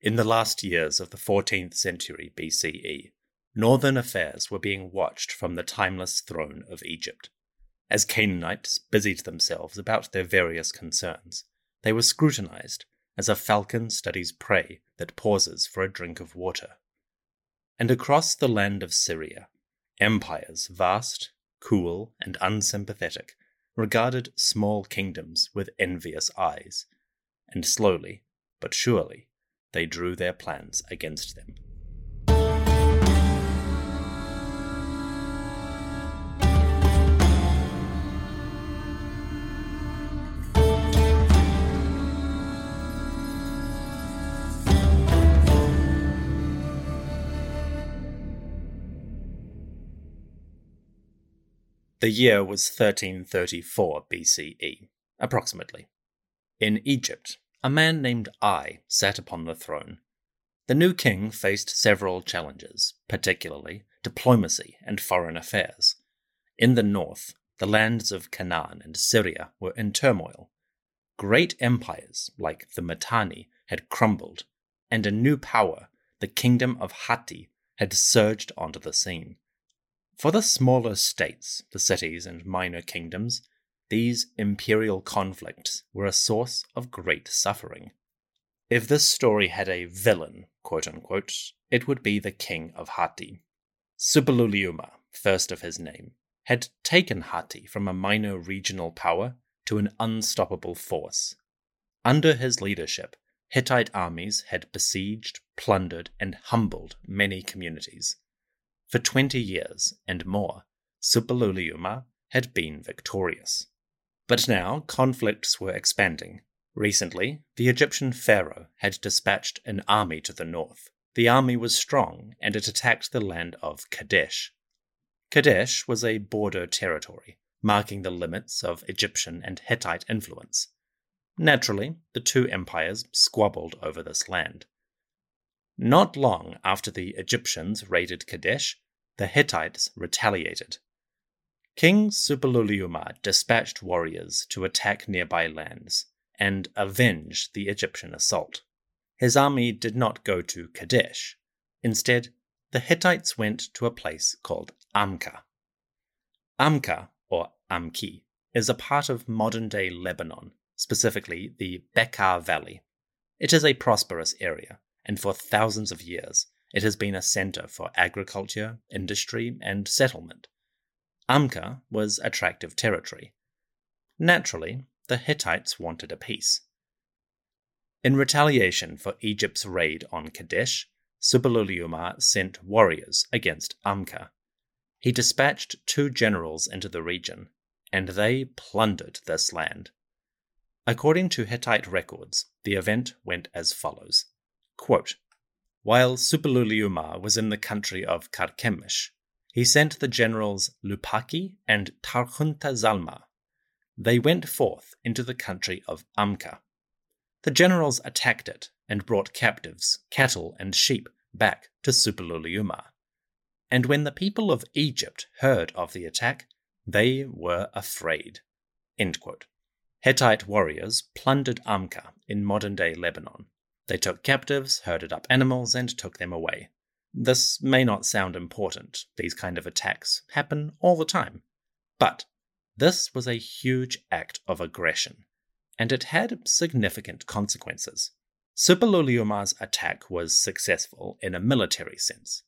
In the last years of the 14th century BCE, northern affairs were being watched from the timeless throne of Egypt. As Canaanites busied themselves about their various concerns, they were scrutinized as a falcon studies prey that pauses for a drink of water. And across the land of Syria, empires vast, cool, and unsympathetic regarded small kingdoms with envious eyes, and slowly but surely they drew their plans against them. The year was 1334 BCE, approximately. In Egypt, a man named Ay sat upon the throne. The new king faced several challenges, particularly diplomacy and foreign affairs. In the north, the lands of Canaan and Syria were in turmoil. Great empires like the Mitanni had crumbled, and a new power, the kingdom of Hatti, had surged onto the scene. For the smaller states, the cities and minor kingdoms, these imperial conflicts were a source of great suffering. If this story had a villain, quote unquote, it would be the king of Hatti. Suppiluliuma, first of his name, had taken Hatti from a minor regional power to an unstoppable force. Under his leadership, Hittite armies had besieged, plundered, and humbled many communities. For twenty years and more, Suppiluliuma had been victorious. But now conflicts were expanding. Recently, the Egyptian pharaoh had dispatched an army to the north. The army was strong and it attacked the land of Kadesh. Kadesh was a border territory, marking the limits of Egyptian and Hittite influence. Naturally, the two empires squabbled over this land. Not long after the Egyptians raided Kadesh, the Hittites retaliated. King Suppiluliuma dispatched warriors to attack nearby lands and avenge the Egyptian assault. His army did not go to Kadesh. Instead, the Hittites went to a place called Amka. Amka, or Amki, is a part of modern day Lebanon, specifically the Bekaa Valley. It is a prosperous area, and for thousands of years it has been a center for agriculture, industry, and settlement. Amka was attractive territory. Naturally, the Hittites wanted a piece. In retaliation for Egypt's raid on Kadesh, Suppiluliuma sent warriors against Amka. He dispatched two generals into the region, and they plundered this land. According to Hittite records, the event went as follows Quote, While Suppiluliuma was in the country of Carchemish, he sent the generals Lupaki and Tarhunta Zalma. They went forth into the country of Amka. The generals attacked it and brought captives, cattle, and sheep back to Suppiluliuma. And when the people of Egypt heard of the attack, they were afraid. Hittite warriors plundered Amka in modern day Lebanon. They took captives, herded up animals, and took them away. This may not sound important, these kind of attacks happen all the time. But this was a huge act of aggression, and it had significant consequences. Suppiluliuma's attack was successful in a military sense,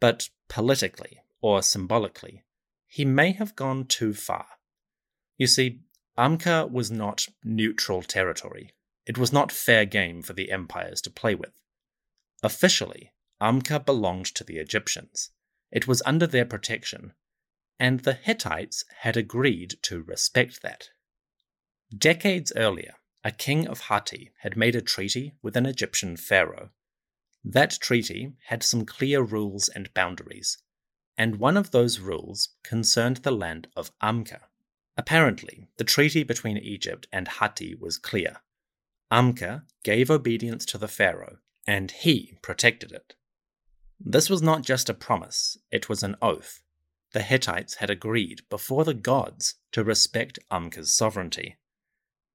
but politically or symbolically, he may have gone too far. You see, Amka was not neutral territory. It was not fair game for the empires to play with. Officially, Amka belonged to the Egyptians. It was under their protection, and the Hittites had agreed to respect that. Decades earlier, a king of Hatti had made a treaty with an Egyptian pharaoh. That treaty had some clear rules and boundaries, and one of those rules concerned the land of Amka. Apparently, the treaty between Egypt and Hatti was clear. Amka gave obedience to the pharaoh, and he protected it. This was not just a promise, it was an oath. The Hittites had agreed before the gods to respect Amka's sovereignty.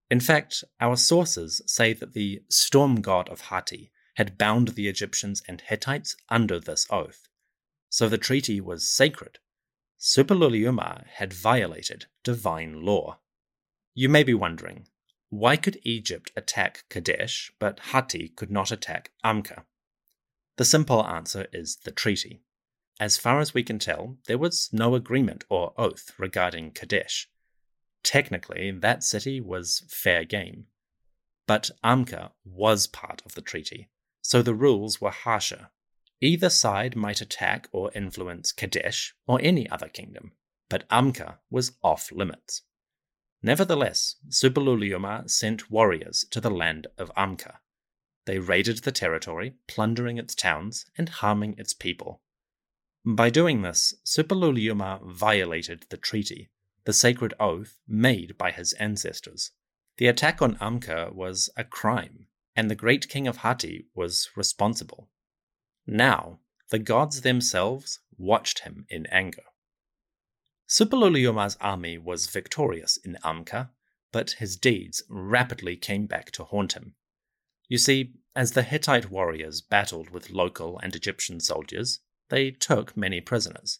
In fact, our sources say that the storm god of Hatti had bound the Egyptians and Hittites under this oath, so the treaty was sacred. Suppiluliuma had violated divine law. You may be wondering, why could Egypt attack Kadesh, but Hatti could not attack Amka? The simple answer is the treaty. As far as we can tell, there was no agreement or oath regarding Kadesh. Technically, that city was fair game. But Amka was part of the treaty, so the rules were harsher. Either side might attack or influence Kadesh or any other kingdom, but Amka was off limits. Nevertheless, Suppiluliuma sent warriors to the land of Amka. They raided the territory, plundering its towns and harming its people. By doing this, Suppiluliuma violated the treaty, the sacred oath made by his ancestors. The attack on Amka was a crime, and the great king of Hatti was responsible. Now, the gods themselves watched him in anger. Suppiluliuma's army was victorious in Amka, but his deeds rapidly came back to haunt him. You see, as the Hittite warriors battled with local and Egyptian soldiers, they took many prisoners.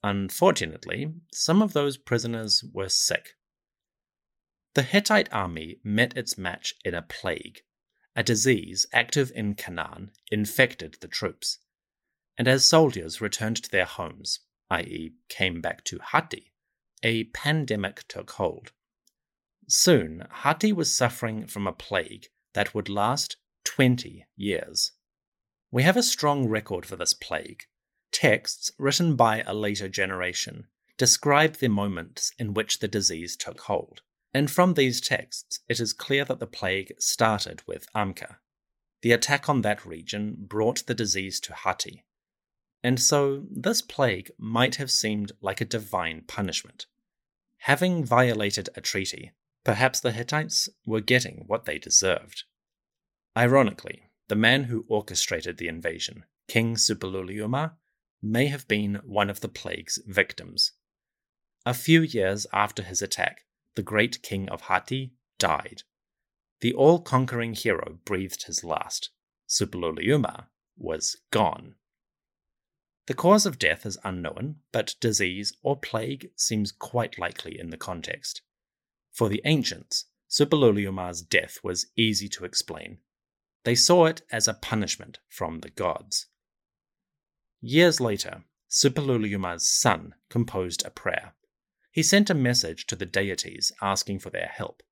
Unfortunately, some of those prisoners were sick. The Hittite army met its match in a plague. A disease active in Canaan infected the troops. And as soldiers returned to their homes, i.e., came back to Hatti, a pandemic took hold. Soon, Hatti was suffering from a plague that would last 20 years. We have a strong record for this plague. Texts written by a later generation describe the moments in which the disease took hold. And from these texts, it is clear that the plague started with Amka. The attack on that region brought the disease to Hatti, and so this plague might have seemed like a divine punishment. Having violated a treaty, perhaps the Hittites were getting what they deserved. Ironically, the man who orchestrated the invasion, King Suppiluliuma, may have been one of the plague's victims. A few years after his attack, the great king of Hatti died. The all conquering hero breathed his last. Suppiluliuma was gone. The cause of death is unknown, but disease or plague seems quite likely in the context. For the ancients, Suppiluliuma's death was easy to explain. They saw it as a punishment from the gods. Years later, Suppiluliuma's son composed a prayer. He sent a message to the deities asking for their help.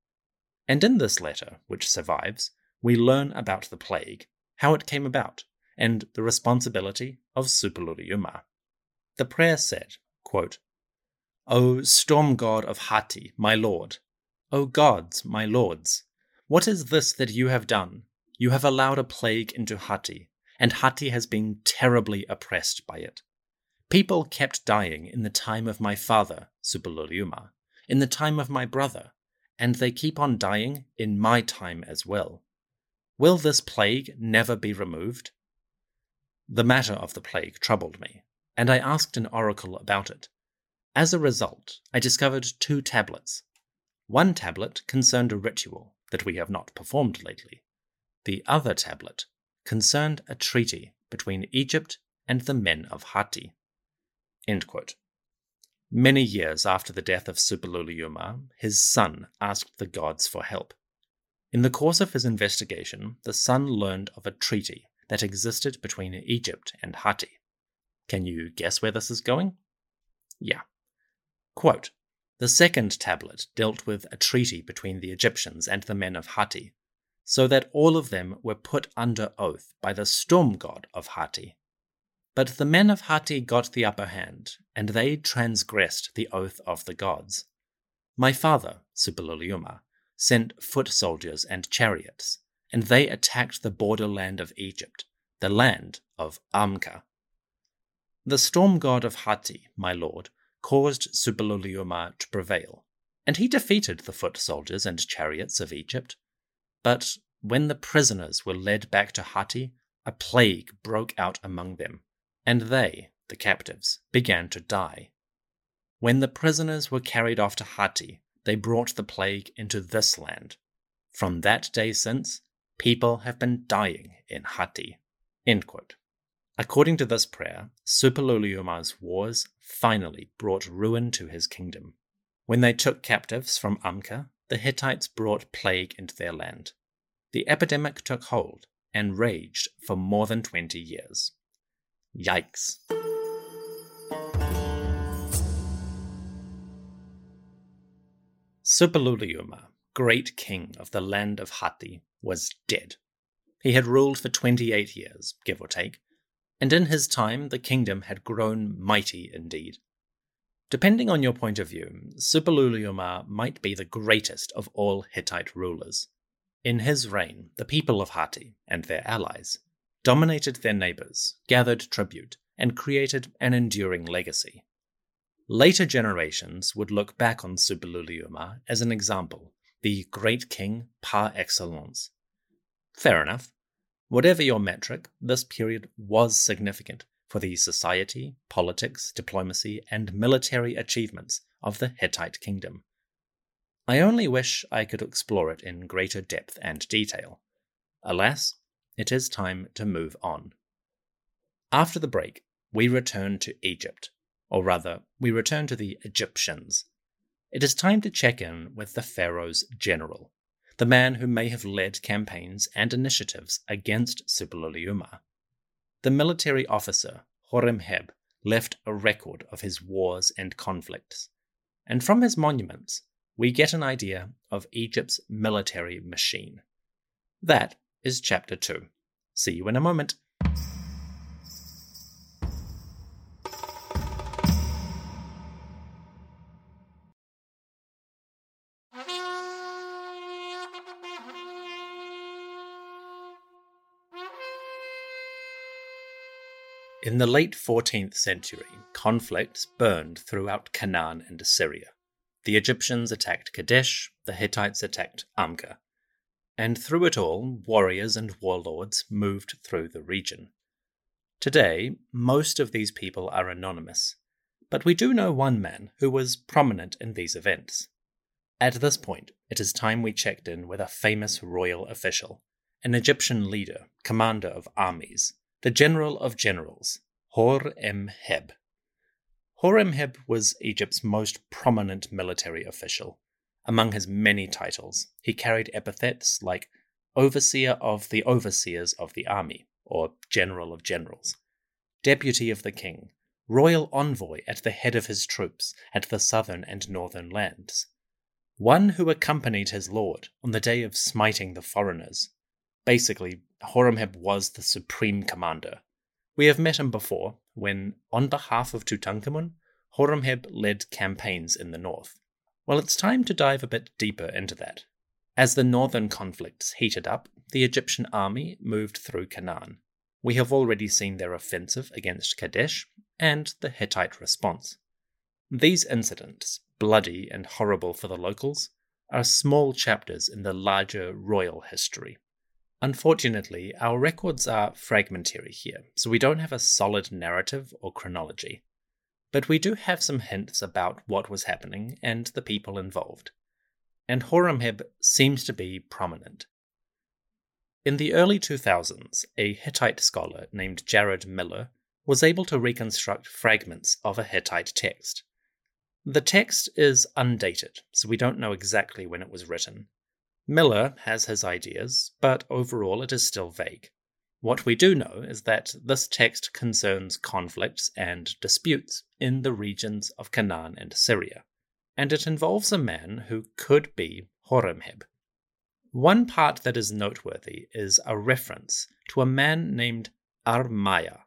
And in this letter, which survives, we learn about the plague, how it came about, and the responsibility of Suppiluliuma. The prayer said, quote, O storm god of Hatti, my lord, O gods, my lords, what is this that you have done? You have allowed a plague into Hatti, and Hatti has been terribly oppressed by it. People kept dying in the time of my father, Suppiluliuma, in the time of my brother, and they keep on dying in my time as well. Will this plague never be removed? The matter of the plague troubled me, and I asked an oracle about it. As a result, I discovered two tablets. One tablet concerned a ritual that we have not performed lately. The other tablet concerned a treaty between Egypt and the men of Hatti. Many years after the death of Suppiluliuma, his son asked the gods for help. In the course of his investigation, the son learned of a treaty that existed between Egypt and Hatti. Can you guess where this is going? Yeah. Quote The second tablet dealt with a treaty between the Egyptians and the men of Hatti, so that all of them were put under oath by the storm god of Hatti. But the men of Hatti got the upper hand, and they transgressed the oath of the gods. My father, Suppiluliuma, sent foot soldiers and chariots, and they attacked the borderland of Egypt, the land of Amka. The storm god of Hatti, my lord, caused Suppiluliuma to prevail, and he defeated the foot soldiers and chariots of Egypt. But when the prisoners were led back to Hatti, a plague broke out among them, and they, the captives, began to die. When the prisoners were carried off to Hatti, they brought the plague into this land. From that day since, people have been dying in Hatti. According to this prayer, Suppiluliuma's wars finally brought ruin to his kingdom. When they took captives from Amka, the Hittites brought plague into their land. The epidemic took hold and raged for more than 20 years. Yikes. Suppiluliuma, great king of the land of Hatti, was dead. He had ruled for 28 years, give or take, and in his time the kingdom had grown mighty indeed. Depending on your point of view, Suppiluliuma might be the greatest of all Hittite rulers. In his reign, the people of Hatti and their allies dominated their neighbors, gathered tribute, and created an enduring legacy. Later generations would look back on Suppiluliuma as an example, the great king par excellence. Fair enough. Whatever your metric, this period was significant for the society, politics, diplomacy, and military achievements of the Hittite kingdom. I only wish I could explore it in greater depth and detail. Alas, it is time to move on. After the break, we return to Egypt, or rather, we return to the Egyptians. It is time to check in with the Pharaoh's general, the man who may have led campaigns and initiatives against Suppiluliuma. The military officer, Horemheb, left a record of his wars and conflicts, and from his monuments, we get an idea of Egypt's military machine. That is Chapter 2. See you in a moment. In the late 14th century, conflicts burned throughout Canaan and Assyria. The Egyptians attacked Kadesh, the Hittites attacked Amka. And through it all, warriors and warlords moved through the region. Today, most of these people are anonymous, but we do know one man who was prominent in these events. At this point, it is time we checked in with a famous royal official, an Egyptian leader, commander of armies, the general of generals, Hor-em-heb. Hor-em-heb was Egypt's most prominent military official. Among his many titles, he carried epithets like Overseer of the Overseers of the Army, or General of Generals, Deputy of the King, Royal Envoy at the head of his troops at the southern and northern lands, one who accompanied his lord on the day of smiting the foreigners, Basically, Horemheb was the supreme commander. We have met him before when, on behalf of Tutankhamun, Horemheb led campaigns in the north. Well, it's time to dive a bit deeper into that. As the northern conflicts heated up, the Egyptian army moved through Canaan. We have already seen their offensive against Kadesh and the Hittite response. These incidents, bloody and horrible for the locals, are small chapters in the larger royal history. Unfortunately, our records are fragmentary here, so we don't have a solid narrative or chronology. But we do have some hints about what was happening and the people involved. And Horemheb seems to be prominent. In the early 2000s, a Hittite scholar named Jared Miller was able to reconstruct fragments of a Hittite text. The text is undated, so we don't know exactly when it was written, Miller has his ideas, but overall it is still vague. What we do know is that this text concerns conflicts and disputes in the regions of Canaan and Syria, and it involves a man who could be Horemheb. One part that is noteworthy is a reference to a man named Armaya.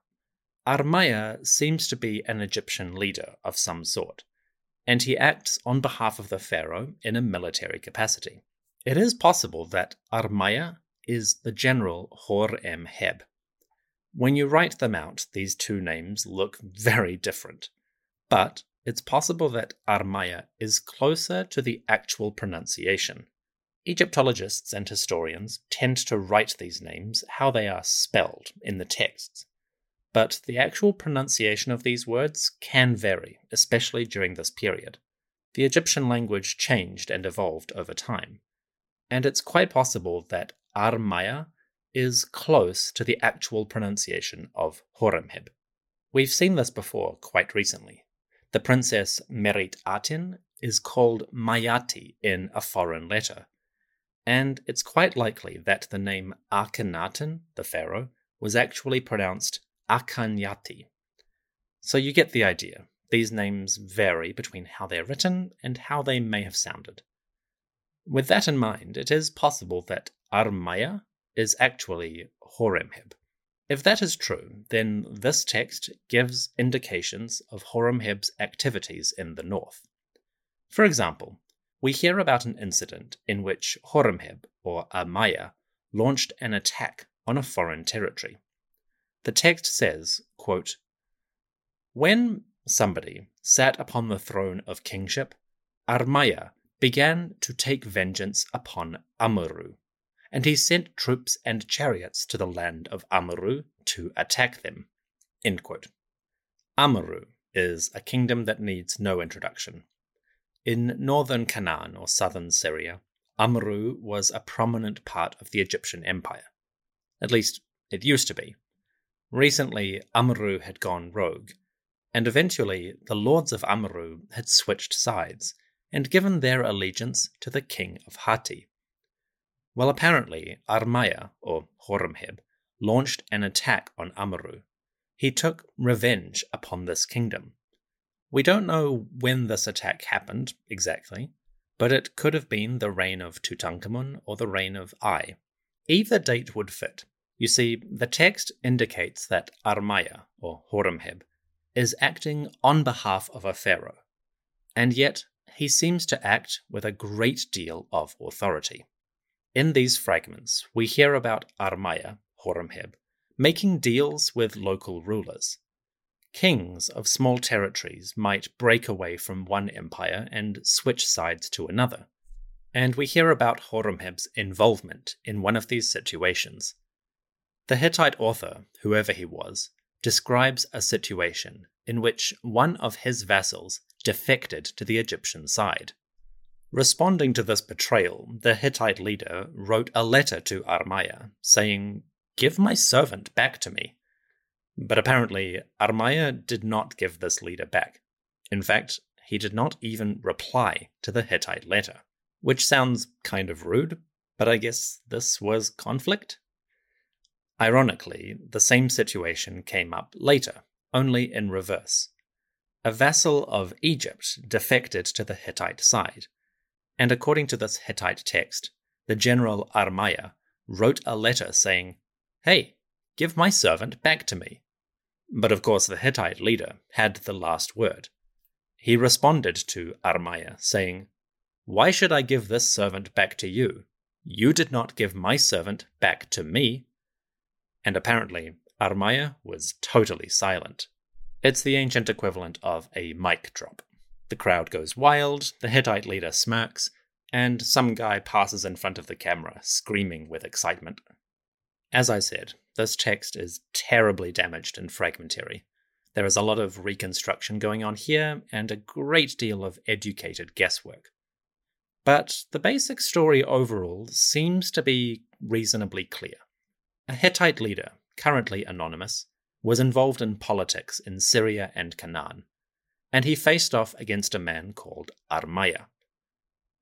Armaya seems to be an Egyptian leader of some sort, and he acts on behalf of the pharaoh in a military capacity. It is possible that Armaya is the general Hor-em-heb. When you write them out, these two names look very different, but it's possible that Armaya is closer to the actual pronunciation. Egyptologists and historians tend to write these names how they are spelled in the texts, but the actual pronunciation of these words can vary, especially during this period. The Egyptian language changed and evolved over time and it's quite possible that Armaya is close to the actual pronunciation of Horemheb. We've seen this before quite recently. The princess Merit Aten is called Mayati in a foreign letter, and it's quite likely that the name Akhenaten, the pharaoh, was actually pronounced Akanyati. So you get the idea. These names vary between how they're written and how they may have sounded. With that in mind, it is possible that Armaya is actually Horemheb. If that is true, then this text gives indications of Horemheb's activities in the north. For example, we hear about an incident in which Horemheb, or Armaya, launched an attack on a foreign territory. The text says, quote, When somebody sat upon the throne of kingship, Armaya began to take vengeance upon Amurru, and he sent troops and chariots to the land of Amurru to attack them. Amurru is a kingdom that needs no introduction. In northern Canaan or southern Syria, Amurru was a prominent part of the Egyptian empire. At least, it used to be. Recently, Amurru had gone rogue, and eventually the lords of Amurru had switched sides and given their allegiance to the king of Hatti. Well, apparently, Armaya, or Horemheb, launched an attack on Amurru. He took revenge upon this kingdom. We don't know when this attack happened exactly, but it could have been the reign of Tutankhamun or the reign of Ay. Either date would fit. You see, the text indicates that Armaya, or Horemheb, is acting on behalf of a pharaoh, and yet he seems to act with a great deal of authority. In these fragments, we hear about Armaya, Horemheb, making deals with local rulers. Kings of small territories might break away from one empire and switch sides to another. And we hear about Horemheb's involvement in one of these situations. The Hittite author, whoever he was, describes a situation in which one of his vassals defected to the Egyptian side. Responding to this betrayal, the Hittite leader wrote a letter to Armaya saying, Give my servant back to me. But apparently, Armaya did not give this leader back. In fact, he did not even reply to the Hittite letter, which sounds kind of rude, but I guess this was conflict? Ironically, the same situation came up later, only in reverse. A vassal of Egypt defected to the Hittite side, and according to this Hittite text, the general Armaya wrote a letter saying, Hey, give my servant back to me. But of course, the Hittite leader had the last word. He responded to Armaya, saying, Why should I give this servant back to you? You did not give my servant back to me. And apparently, Armaya was totally silent. It's the ancient equivalent of a mic drop. The crowd goes wild, the Hittite leader smirks, and some guy passes in front of the camera, screaming with excitement. As I said, this text is terribly damaged and fragmentary. There is a lot of reconstruction going on here, and a great deal of educated guesswork. But the basic story overall seems to be reasonably clear. A Hittite leader, currently anonymous, was involved in politics in Syria and Canaan and he faced off against a man called Armaya.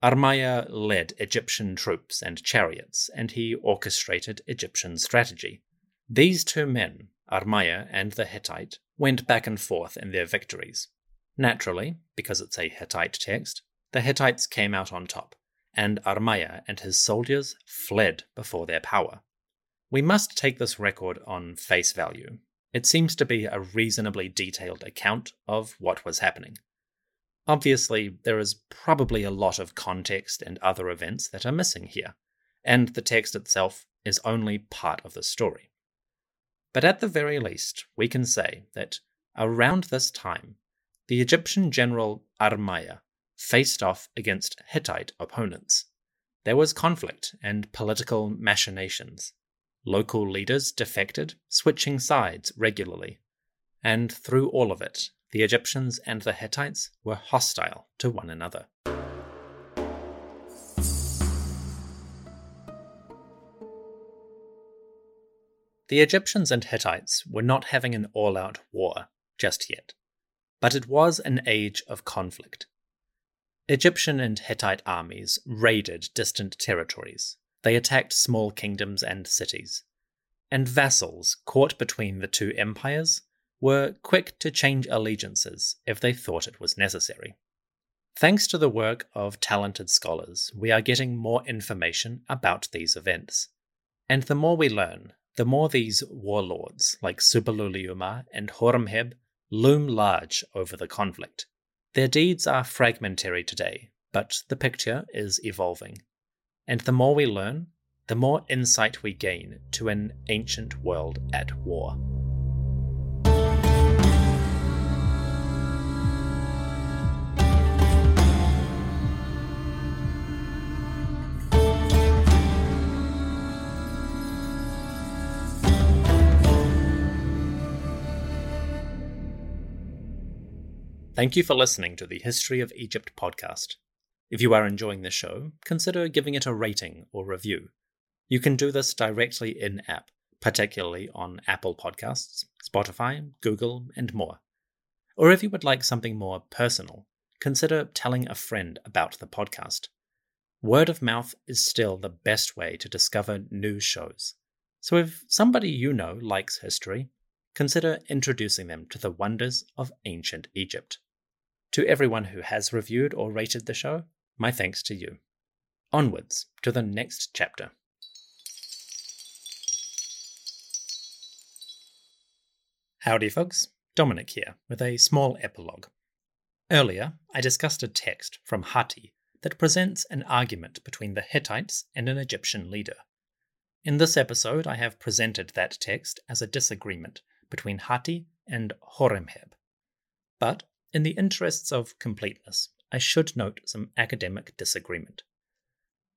Armaya led Egyptian troops and chariots, and he orchestrated Egyptian strategy. These two men, Armaya and the Hittite, went back and forth in their victories. Naturally, because it's a Hittite text, the Hittites came out on top, and Armaya and his soldiers fled before their power. We must take this record on face value, it seems to be a reasonably detailed account of what was happening. Obviously, there is probably a lot of context and other events that are missing here, and the text itself is only part of the story. But at the very least, we can say that around this time, the Egyptian general Armaya faced off against Hittite opponents. There was conflict and political machinations. Local leaders defected, switching sides regularly. And through all of it, the Egyptians and the Hittites were hostile to one another. The Egyptians and Hittites were not having an all out war just yet, but it was an age of conflict. Egyptian and Hittite armies raided distant territories, they attacked small kingdoms and cities, and vassals caught between the two empires were quick to change allegiances if they thought it was necessary. Thanks to the work of talented scholars, we are getting more information about these events. And the more we learn, the more these warlords, like Suppiluliuma and Horemheb, loom large over the conflict. Their deeds are fragmentary today, but the picture is evolving. And the more we learn, the more insight we gain to an ancient world at war. Thank you for listening to the History of Egypt podcast. If you are enjoying the show, consider giving it a rating or review. You can do this directly in app, particularly on Apple Podcasts, Spotify, Google, and more. Or if you would like something more personal, consider telling a friend about the podcast. Word of mouth is still the best way to discover new shows. So if somebody you know likes history, consider introducing them to the wonders of ancient Egypt. To everyone who has reviewed or rated the show, my thanks to you. Onwards to the next chapter. Howdy, folks. Dominic here with a small epilogue. Earlier, I discussed a text from Hatti that presents an argument between the Hittites and an Egyptian leader. In this episode, I have presented that text as a disagreement between Hatti and Horemheb. But in the interests of completeness, I should note some academic disagreement.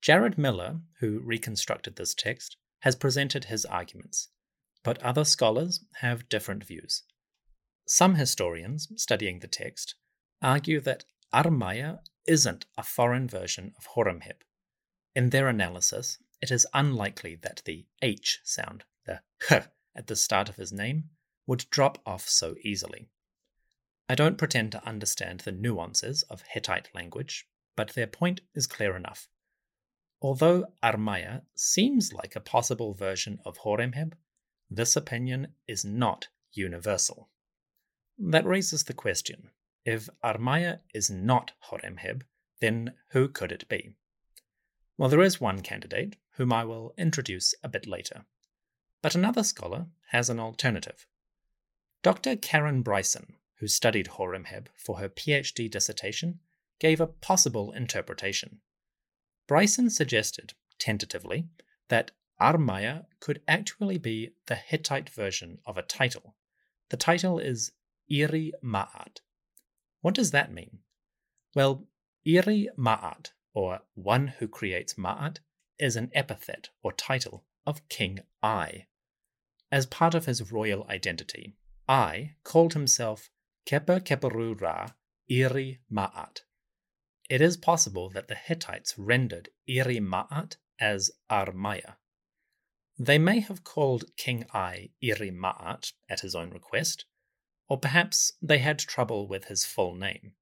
Jared Miller, who reconstructed this text, has presented his arguments, but other scholars have different views. Some historians studying the text argue that Armaya isn't a foreign version of Horemheb. In their analysis, it is unlikely that the H sound, the H at the start of his name, would drop off so easily. I don't pretend to understand the nuances of Hittite language, but their point is clear enough. Although Armaya seems like a possible version of Horemheb, this opinion is not universal. That raises the question if Armaya is not Horemheb, then who could it be? Well, there is one candidate, whom I will introduce a bit later. But another scholar has an alternative. Dr. Karen Bryson who studied Horemheb for her PhD dissertation, gave a possible interpretation. Bryson suggested, tentatively, that Armaya could actually be the Hittite version of a title. The title is Iri Ma'at. What does that mean? Well, Iri Ma'at, or one who creates Ma'at, is an epithet or title of King Ay. As part of his royal identity, Ay called himself Keper Keperu Ra Iri Ma'at. It is possible that the Hittites rendered Iri Ma'at as Armaya. They may have called King Ay Iri Ma'at at his own request, or perhaps they had trouble with his full name.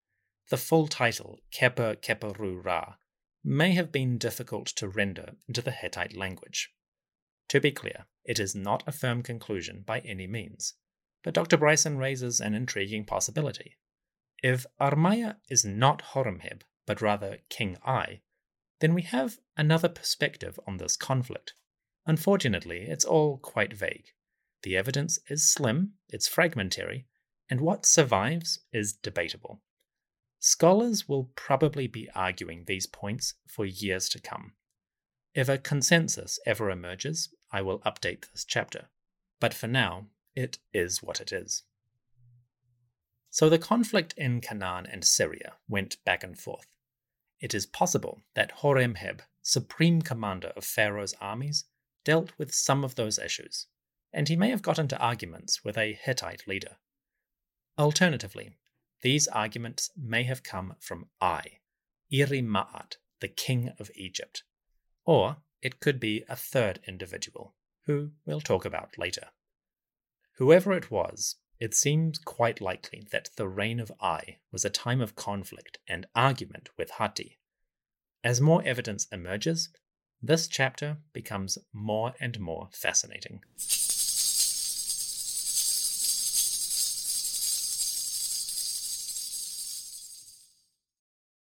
The full title, Keper Keperu Ra, may have been difficult to render into the Hittite language. To be clear, it is not a firm conclusion by any means. But Dr. Bryson raises an intriguing possibility. If Armaya is not Horemheb, but rather King Ay, then we have another perspective on this conflict. Unfortunately, it's all quite vague. The evidence is slim, it's fragmentary, and what survives is debatable. Scholars will probably be arguing these points for years to come. If a consensus ever emerges, I will update this chapter. But for now, it is what it is. So the conflict in Canaan and Syria went back and forth. It is possible that Horemheb, supreme commander of Pharaoh's armies, dealt with some of those issues, and he may have got into arguments with a Hittite leader. Alternatively, these arguments may have come from Ay, Iri Ma'at, the king of Egypt. Or it could be a third individual, who we'll talk about later. Whoever it was, it seems quite likely that the reign of Ay was a time of conflict and argument with Hatti. As more evidence emerges, this chapter becomes more and more fascinating.